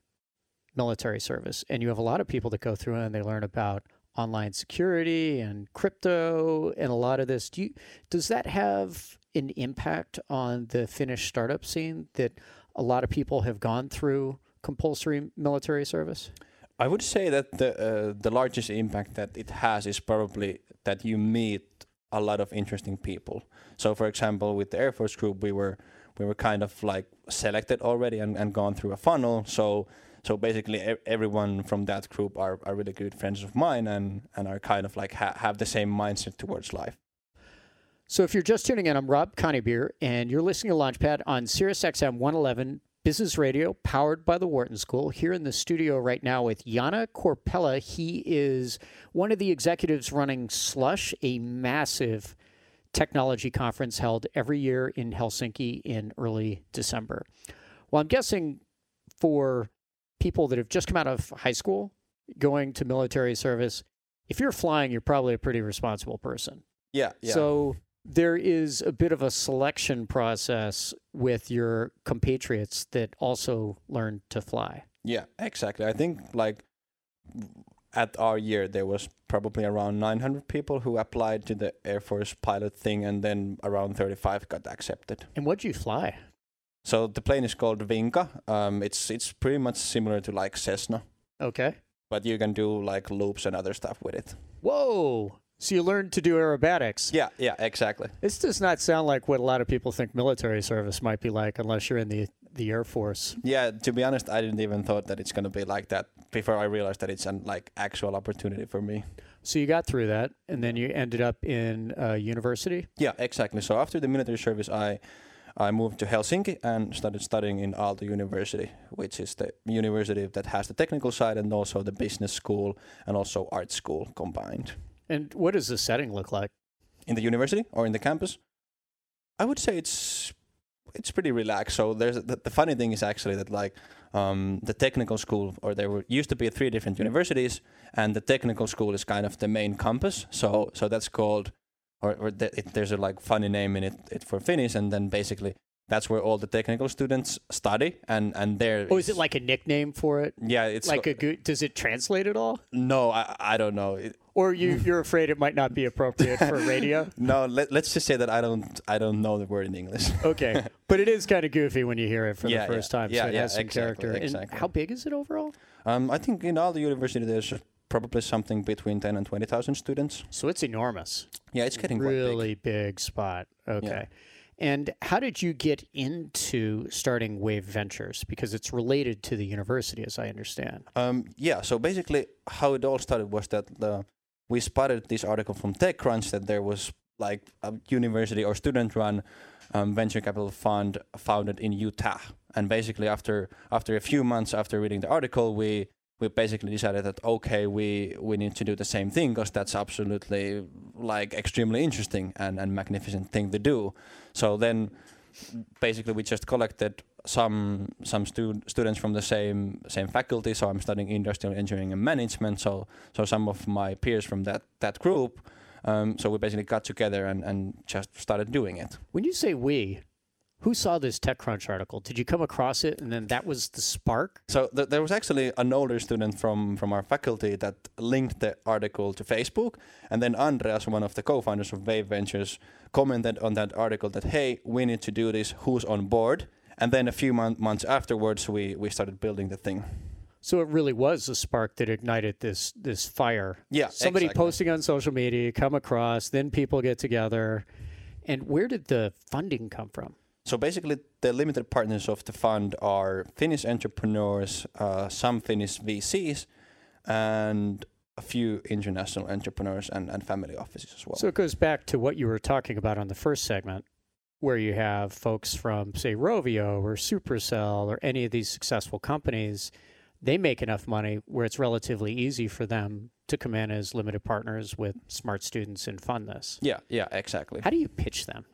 C: military service. And you have a lot of people that go through and they learn about online security and crypto and a lot of this. Do you, does that have an impact on the Finnish startup scene that a lot of people have gone through compulsory military service?
D: I would say that the uh, the largest impact that it has is probably that you meet a lot of interesting people. So, for example, with the Air Force group, we were we were kind of like selected already and, and gone through a funnel. So, so basically, e- everyone from that group are, are really good friends of mine and and are kind of like ha- have the same mindset towards life.
C: So if you're just tuning in, I'm Rob Coneybeer, and you're listening to Launchpad on Sirius XM 111 Business Radio, powered by the Wharton School. Here in the studio right now with Yana Corpella. He is one of the executives running Slush, a massive technology conference held every year in Helsinki in early December. Well, I'm guessing for people that have just come out of high school, going to military service, if you're flying, you're probably a pretty responsible person.
D: Yeah, yeah.
C: So there is a bit of a selection process with your compatriots that also learn to fly.
D: Yeah, exactly. I think like at our year there was probably around 900 people who applied to the Air Force pilot thing, and then around 35 got accepted.
C: And what do you fly?
D: So the plane is called Vinka. Um, it's it's pretty much similar to like Cessna,
C: Okay.
D: but you can do like loops and other stuff with it.
C: Whoa. So you learned to do aerobatics.
D: Yeah, yeah, exactly.
C: This does not sound like what a lot of people think military service might be like unless you're in the, the Air Force.
D: Yeah, to be honest, I didn't even thought that it's gonna be like that before I realized that it's an like actual opportunity for me.
C: So you got through that, and then you ended up in uh, university.
D: Yeah, exactly. So after the military service, I I moved to Helsinki and started studying in Aalto University, which is the university that has the technical side and also the business school and also art school combined.
C: And what does the setting look like?
D: In the university or in the campus? I would say it's it's pretty relaxed. So there's the, the funny thing is actually that like um, the technical school, or there were used to be three different universities, and the technical school is kind of the main campus. So so that's called, or, or the, it, there's a like funny name in it, it for Finnish, and then basically that's where all the technical students study, and and there.
C: Oh, is it like a nickname for it?
D: Yeah, it's
C: Like a good, does it translate at all?
D: no, I I don't know. It,
C: Or you you're afraid it might not be appropriate for radio?
D: no, let, let's just say that I don't I don't know the word in English.
C: Okay, but it is kind of goofy when you hear it for
D: Yeah,
C: the first
D: yeah.
C: time.
D: Yeah,
C: so it
D: yeah,
C: has some
D: exactly,
C: character. And
D: exactly.
C: how big is it overall?
D: Um, I think in all the university there's probably something between ten and twenty thousand students.
C: So it's enormous.
D: Yeah, it's getting quite big.
C: really big. spot. Okay. And how did you get into starting Wave Ventures? Because it's related to the university, as I understand.
D: Um, yeah, so basically, how it all started was that the, we spotted this article from TechCrunch that there was like a university or student-run um, venture capital fund founded in Utah, and basically after after a few months after reading the article, we we basically decided that okay, we we need to do the same thing because that's absolutely like extremely interesting and and magnificent thing to do. So then basically we just collected some some stu- students from the same same faculty. So I'm studying industrial engineering and management. So so some of my peers from that that group. Um, so we basically got together and, and just started doing it.
C: When you say we, who saw this TechCrunch article? Did you come across it and then that was the spark?
D: So th- there was actually an older student from from our faculty that linked the article to Facebook, and then Andreas, one of the co-founders of Wave Ventures, commented on that article that hey, we need to do this. Who's on board? And then a few mon- months afterwards, we we started building the thing.
C: So it really was the spark that ignited this this fire.
D: Yeah,
C: Somebody
D: exactly.
C: posting on social media, come across, then people get together. And where did the funding come from?
D: So basically, the limited partners of the fund are Finnish entrepreneurs, uh, some Finnish VCs, and a few international entrepreneurs and, and family offices as well.
C: So it goes back to what you were talking about on the first segment, where you have folks from, say, Rovio or Supercell or any of these successful companies. They make enough money where it's relatively easy for them to come in as limited partners with smart students and fund this.
D: yeah, yeah, exactly.
C: How do you pitch them?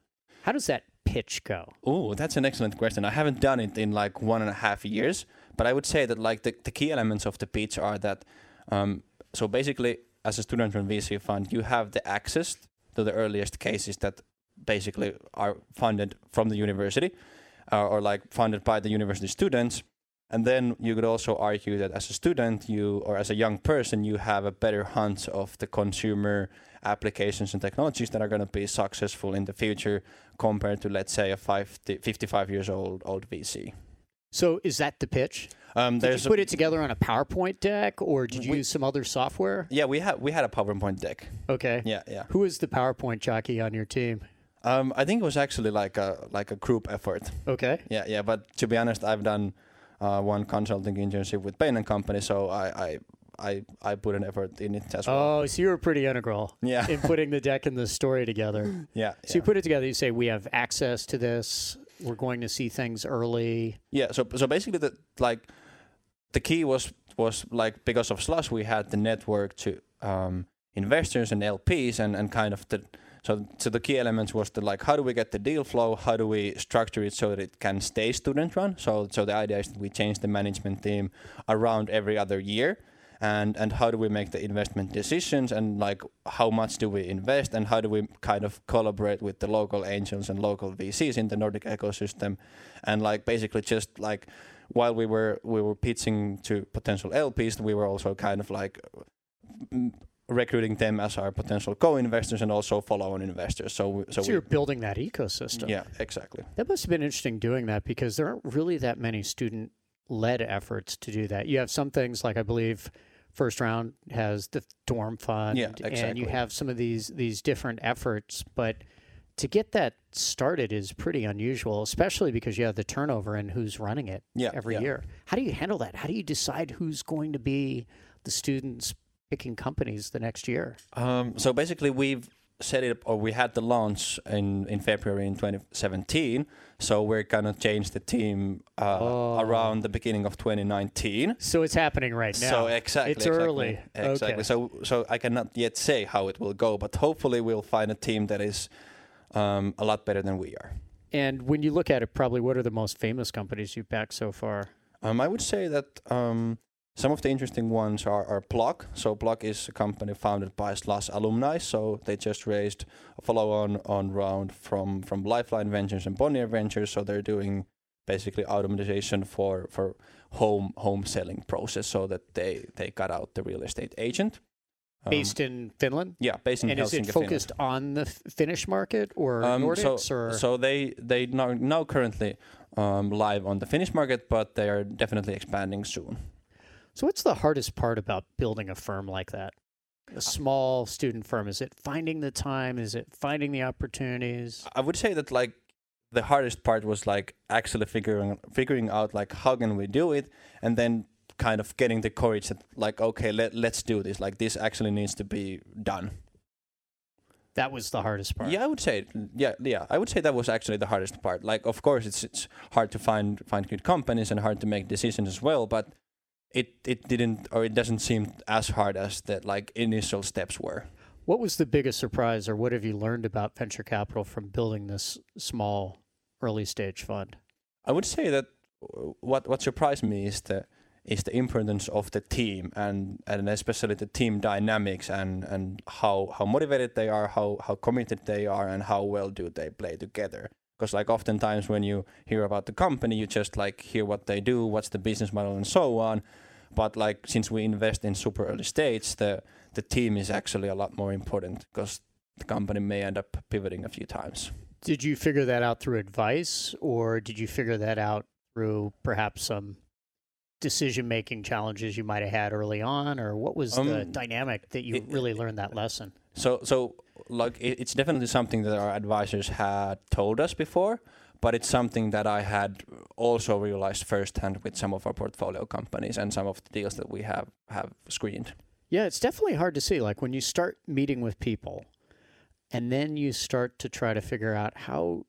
C: How does that pitch go?
D: Oh, that's an excellent question. I haven't done it in like one and a half years, but I would say that like the, the key elements of the pitch are that um, so basically as a student from VC fund, you have the access to the earliest cases that basically are funded from the university uh, or like funded by the university students. And then you could also argue that as a student, you or as a young person, you have a better hunch of the consumer applications and technologies that are going to be successful in the future compared to, let's say, a 50, 55 years old old VC.
C: So is that the pitch?
D: Um,
C: Did you
D: a-
C: put it together on a PowerPoint deck or did you
D: We-
C: use some other software?
D: yeah, we had we had a PowerPoint deck.
C: Okay.
D: Yeah, yeah.
C: Who is the PowerPoint jockey on your team?
D: Um, I think it was actually like a like a group effort.
C: Okay.
D: Yeah, yeah. But to be honest, I've done uh, one consulting internship with Bain and Company, so I, I I I put an effort in it as well.
C: Oh, so you were pretty integral
D: Yeah.
C: in putting the deck and the story together.
D: yeah.
C: So you put it together. You say we have access to this. We're going to see things early.
D: Yeah, so so basically the like the key was was like because of Slush we had the network to um, investors and LPs and, and kind of the so so the key elements was the like how do we get the deal flow, how do we structure it so that it can stay student run. So so the idea is that we change the management team around every other year. And, and how do we make the investment decisions and like how much do we invest and how do we kind of collaborate with the local angels and local VCs in the Nordic ecosystem and like basically just like while we were we were pitching to potential LPs, we were also kind of like recruiting them as our potential co-investors and also follow-on investors. So so,
C: So, you're building that ecosystem.
D: yeah, exactly.
C: That must have been interesting doing that because there aren't really that many student led efforts to do that. You have some things like I believe first round has the dorm fund
D: Yeah,
C: and you have some of these these different efforts, but to get that started is pretty unusual, especially because you have the turnover and who's running it
D: Yeah,
C: every
D: yeah.
C: year. How do you handle that? How do you decide who's going to be the student's picking companies the next year?
D: Um, so basically, we've set it up, or we had the launch in, in February in 2017. So we're gonna change the team uh,
C: Oh.
D: around the beginning of 2019.
C: So it's happening right now.
D: So exactly,
C: It's
D: exactly,
C: early.
D: Exactly.
C: Okay.
D: So so I cannot yet say how it will go, but hopefully we'll find a team that is um, a lot better than we are.
C: And when you look at it, probably what are the most famous companies you've backed so far?
D: Um, I would say that um, some of the interesting ones are, are Blok. So Blok is a company founded by Slush alumni. So they just raised a follow-on on round from from Lifeline Ventures and Bonnier Ventures. So they're doing basically automatization for for home home selling process, so that they they cut out the real estate agent. Um,
C: Based in Finland?
D: yeah, based in Finland.
C: and is it focused on the Finnish market or
D: Finland. Um,
C: Nordics
D: so,
C: or
D: so they they now, now currently um, live on the Finnish market, but they are definitely expanding soon.
C: So what's the hardest part about building a firm like that? A uh, small student firm. Is it finding the time? Is it finding the opportunities?
D: I would say that like the hardest part was like actually figuring figuring out like how can we do it, and then kind of getting the courage that like okay let let's do this like this actually needs to be done.
C: That was the hardest part.
D: Yeah, I would say yeah yeah I would say that was actually the hardest part. Like of course it's it's hard to find find good companies and hard to make decisions as well, but it it didn't or it doesn't seem as hard as that like initial steps were.
C: What was the biggest surprise or what have you learned about venture capital from building this small early stage fund?
D: I would say that uh, what what surprised me is the is the importance of the team and and especially the team dynamics and and how how motivated they are, how how committed they are, and how well do they play together. Because like oftentimes when you hear about the company, you just like hear what they do, what's the business model, and so on. But like since we invest in super early stage, the the team is actually a lot more important because the company may end up pivoting a few times.
C: Did you figure that out through advice or did you figure that out through perhaps some decision making challenges you might have had early on or what was the
D: Um,
C: dynamic that you
D: it-
C: really learned that lesson?
D: So, so like it, it's definitely something that our advisors had told us before, but it's something that I had also realized firsthand with some of our portfolio companies and some of the deals that we have have screened.
C: Yeah, it's definitely hard to see. Like when you start meeting with people and then you start to try to figure out how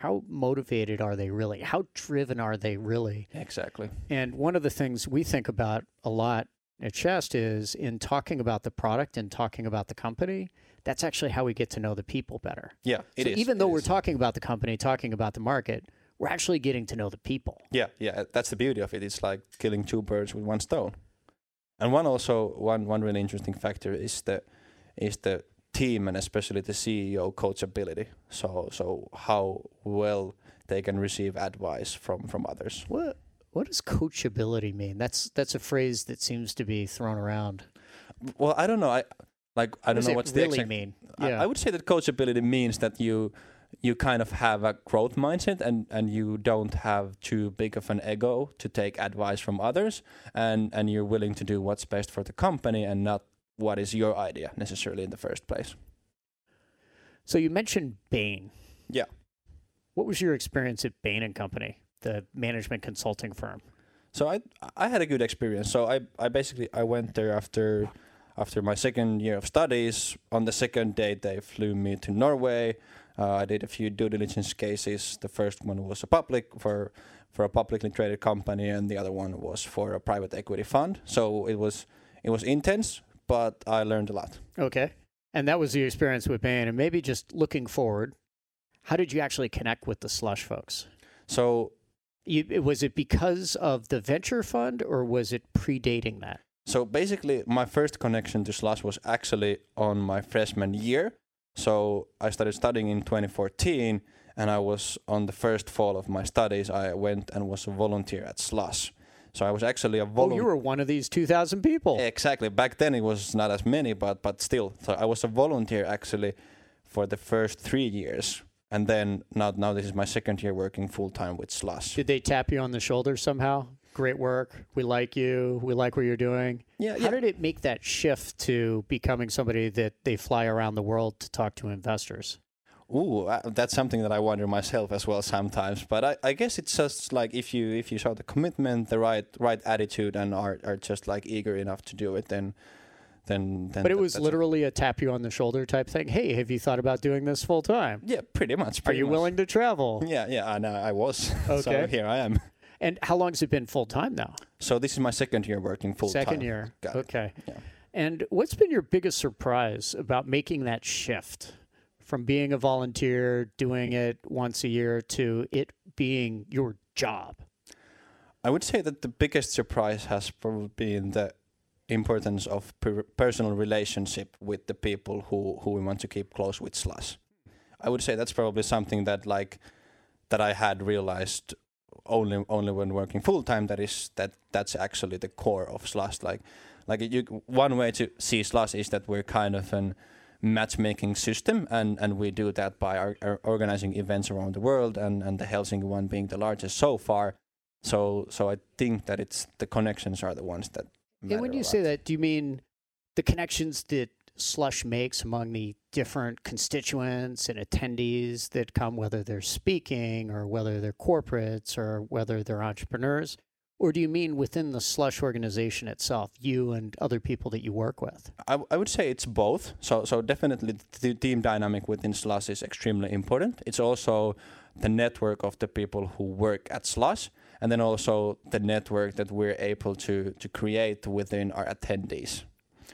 C: how motivated are they really? How driven are they really?
D: Exactly.
C: And one of the things we think about a lot at Shasta in talking about the product and talking about the company, that's actually how we get to know the people better.
D: Yeah, it
C: so
D: is.
C: even though we're
D: is.
C: talking about the company, talking about the market, we're actually getting to know the people.
D: Yeah, yeah, that's the beauty of it. It's like killing two birds with one stone. And one also one one really interesting factor is the is the team and especially the CEO coachability. So so how well they can receive advice from from others.
C: What what does coachability mean? That's that's a phrase that seems to be thrown around.
D: Well, I don't know. I like I
C: What
D: don't know what's
C: really
D: the exact.
C: mean?
D: I, I would say that coachability means that you you kind of have a growth mindset and and you don't have too big of an ego to take advice from others and and you're willing to do what's best for the company and not what is your idea necessarily in the first place.
C: So you mentioned Bain.
D: Yeah.
C: What was your experience at Bain and Company, the management consulting firm?
D: So I I had a good experience. So I I basically I went there after after my second year of studies. On the second day, they flew me to Norway. Uh, I did a few due diligence cases. The first one was a public for for a publicly traded company, and the other one was for a private equity fund. So it was it was intense, but I learned a lot.
C: Okay. And that was your experience with Bain. And maybe just looking forward, how did you actually connect with the slush folks?
D: So
C: it- was it because of the venture fund or was it predating that?
D: So basically, my first connection to Slush was actually on my freshman year. So I started studying in 2014, and I was on the first fall of my studies. I went and was a volunteer at Slush. So I was actually a volunteer.
C: Oh, you were one of these 2,000 people.
D: Exactly. Back then it was not as many, but but still. So I was a volunteer actually for the first three years, and then now now this is my second year working full time with Slush.
C: Did they tap you on the shoulder somehow? Great work. We like you. We like what you're doing.
D: Yeah,
C: How did it make that shift to becoming somebody that they fly around the world to talk to investors?
D: Ooh, uh, that's something that I wonder myself as well sometimes. But I, I guess it's just like if you if you show the commitment, the right right attitude, and are are just like eager enough to do it, then then then.
C: But it was literally a tap you on the shoulder type thing. Hey, have you thought about doing this full time?
D: Yeah, pretty much.
C: Are
D: pretty
C: you
D: much.
C: willing to travel?
D: Yeah, yeah, and uh, I was. so
C: Okay.
D: here I am.
C: And how long has it been full time now?
D: So this is my second year working full time.
C: Second year.
D: Got
C: okay.
D: Yeah.
C: And what's been your biggest surprise about making that shift from being a volunteer, doing it once a year, to it being your job?
D: I would say that the biggest surprise has probably been the importance of per- personal relationship with the people who, who we want to keep close with Slush. I would say that's probably something that like that I had realized only only when working full time. That is that that's actually the core of Slush. Like like you one way to see Slush is that we're kind of an matchmaking system and, and we do that by our, our organizing events around the world and, and the Helsinki one being the largest so far. So so I think that it's the connections are the ones that
C: And when you say that, do you mean the connections that Slush makes among the different constituents and attendees that come, whether they're speaking or whether they're corporates or whether they're entrepreneurs? Or do you mean within the Slush organization itself, you and other people that you work with?
D: I, w- I would say it's both. So so definitely the team dynamic within Slush is extremely important. It's also the network of the people who work at Slush, and then also the network that we're able to to create within our attendees.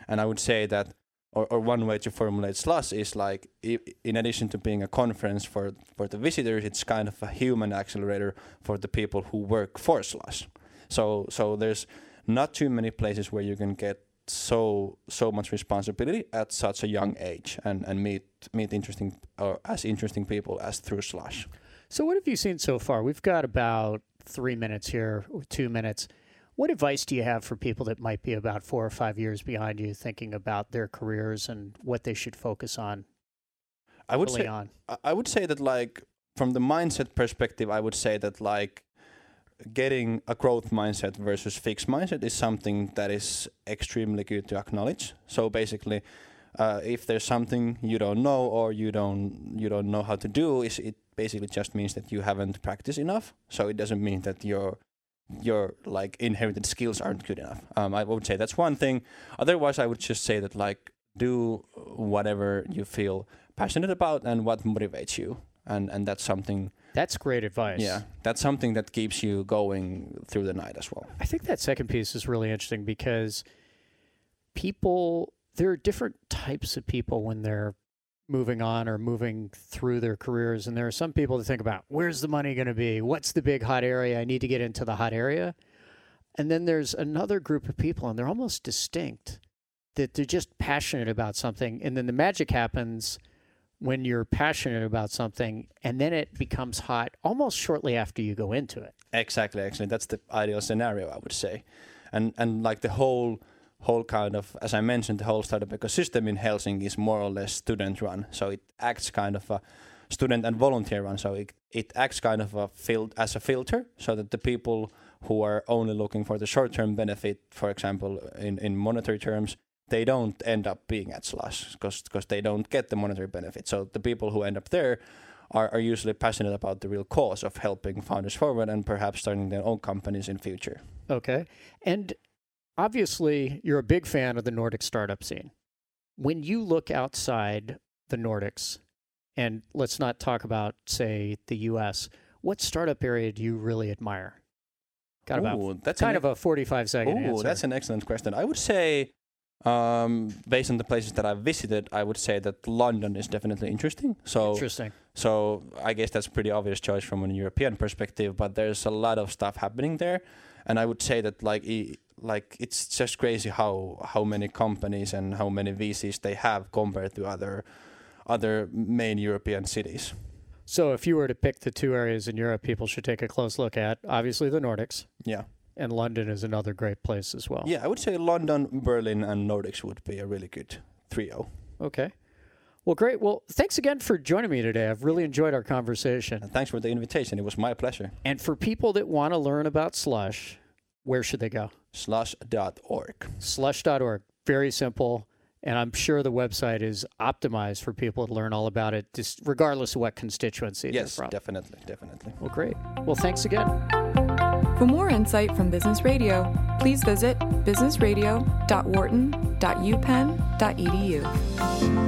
D: And I would say that, or, or one way to formulate Slush is like, in addition to being a conference for for the visitors, it's kind of a human accelerator for the people who work for Slush. So so there's not too many places where you can get so so much responsibility at such a young age and and meet meet interesting or as interesting people as through Slush.
C: So, what have you seen so far? We've got about three minutes here, or two minutes. What advice do you have for people that might be about four or five years behind you, thinking about their careers and what they should focus on
D: I would
C: early
D: say
C: on?
D: I- I would say that like from the mindset perspective, I would say that like getting a growth mindset versus fixed mindset is something that is extremely good to acknowledge. So basically, uh, if there's something you don't know or you don't you don't know how to do, is it basically just means that you haven't practiced enough. So it doesn't mean that your your like inherited skills aren't good enough. Um, I would say that's one thing. Otherwise, I would just say that like do whatever you feel passionate about and what motivates you, and and that's something.
C: That's great advice.
D: Yeah, that's something that keeps you going through the night as well.
C: I think that second piece is really interesting because people, there are different types of people when they're moving on or moving through their careers. And there are some people that think about where's the money going to be? What's the big hot area? I need to get into the hot area. And then there's another group of people, and they're almost distinct, that they're just passionate about something. And then the magic happens when you're passionate about something, and then it becomes hot almost shortly after you go into it.
D: Exactly, actually, that's the ideal scenario, I would say, and and like the whole whole kind of, as I mentioned, the whole startup ecosystem in Helsinki is more or less student run, so it acts kind of a student and volunteer run, so it it acts kind of a fil- as a filter, so that the people who are only looking for the short term benefit, for example, in in monetary terms. They don't end up being at Slush because they don't get the monetary benefit. So the people who end up there are, are usually passionate about the real cause of helping founders forward and perhaps starting their own companies in future.
C: Okay. And obviously, you're a big fan of the Nordic startup scene. When you look outside the Nordics, and let's not talk about, say, the US, what startup area do you really admire? Got about
D: Ooh, that's
C: kind
D: an,
C: of a 45 second
D: Ooh,
C: answer.
D: that's an excellent question. I would say, um, based on the places that I've visited, I would say that London is definitely interesting. So,
C: Interesting.
D: so I guess that's a pretty obvious choice from a European perspective. But there's a lot of stuff happening there, and I would say that like like it's just crazy how how many companies and how many VCs they have compared to other other main European cities.
C: So, if you were to pick the two areas in Europe people should take a close look at, obviously the Nordics,
D: Yeah.
C: and London is another great place as well.
D: Yeah, I would say London, Berlin, and Nordics would be a really good trio.
C: Okay. Well, great. Well, thanks again for joining me today. I've really enjoyed our conversation.
D: And thanks for the invitation. It was my pleasure.
C: And for people that want to learn about Slush, where should they go?
D: Slush.org.
C: Slush.org. Very simple. And I'm sure the website is optimized for people to learn all about it, just regardless of what constituency
D: Yes,
C: they're from.
D: definitely, definitely.
C: Well, great. Well, thanks again.
A: For more insight from Business Radio, please visit businessradio.wharton.upenn.edu.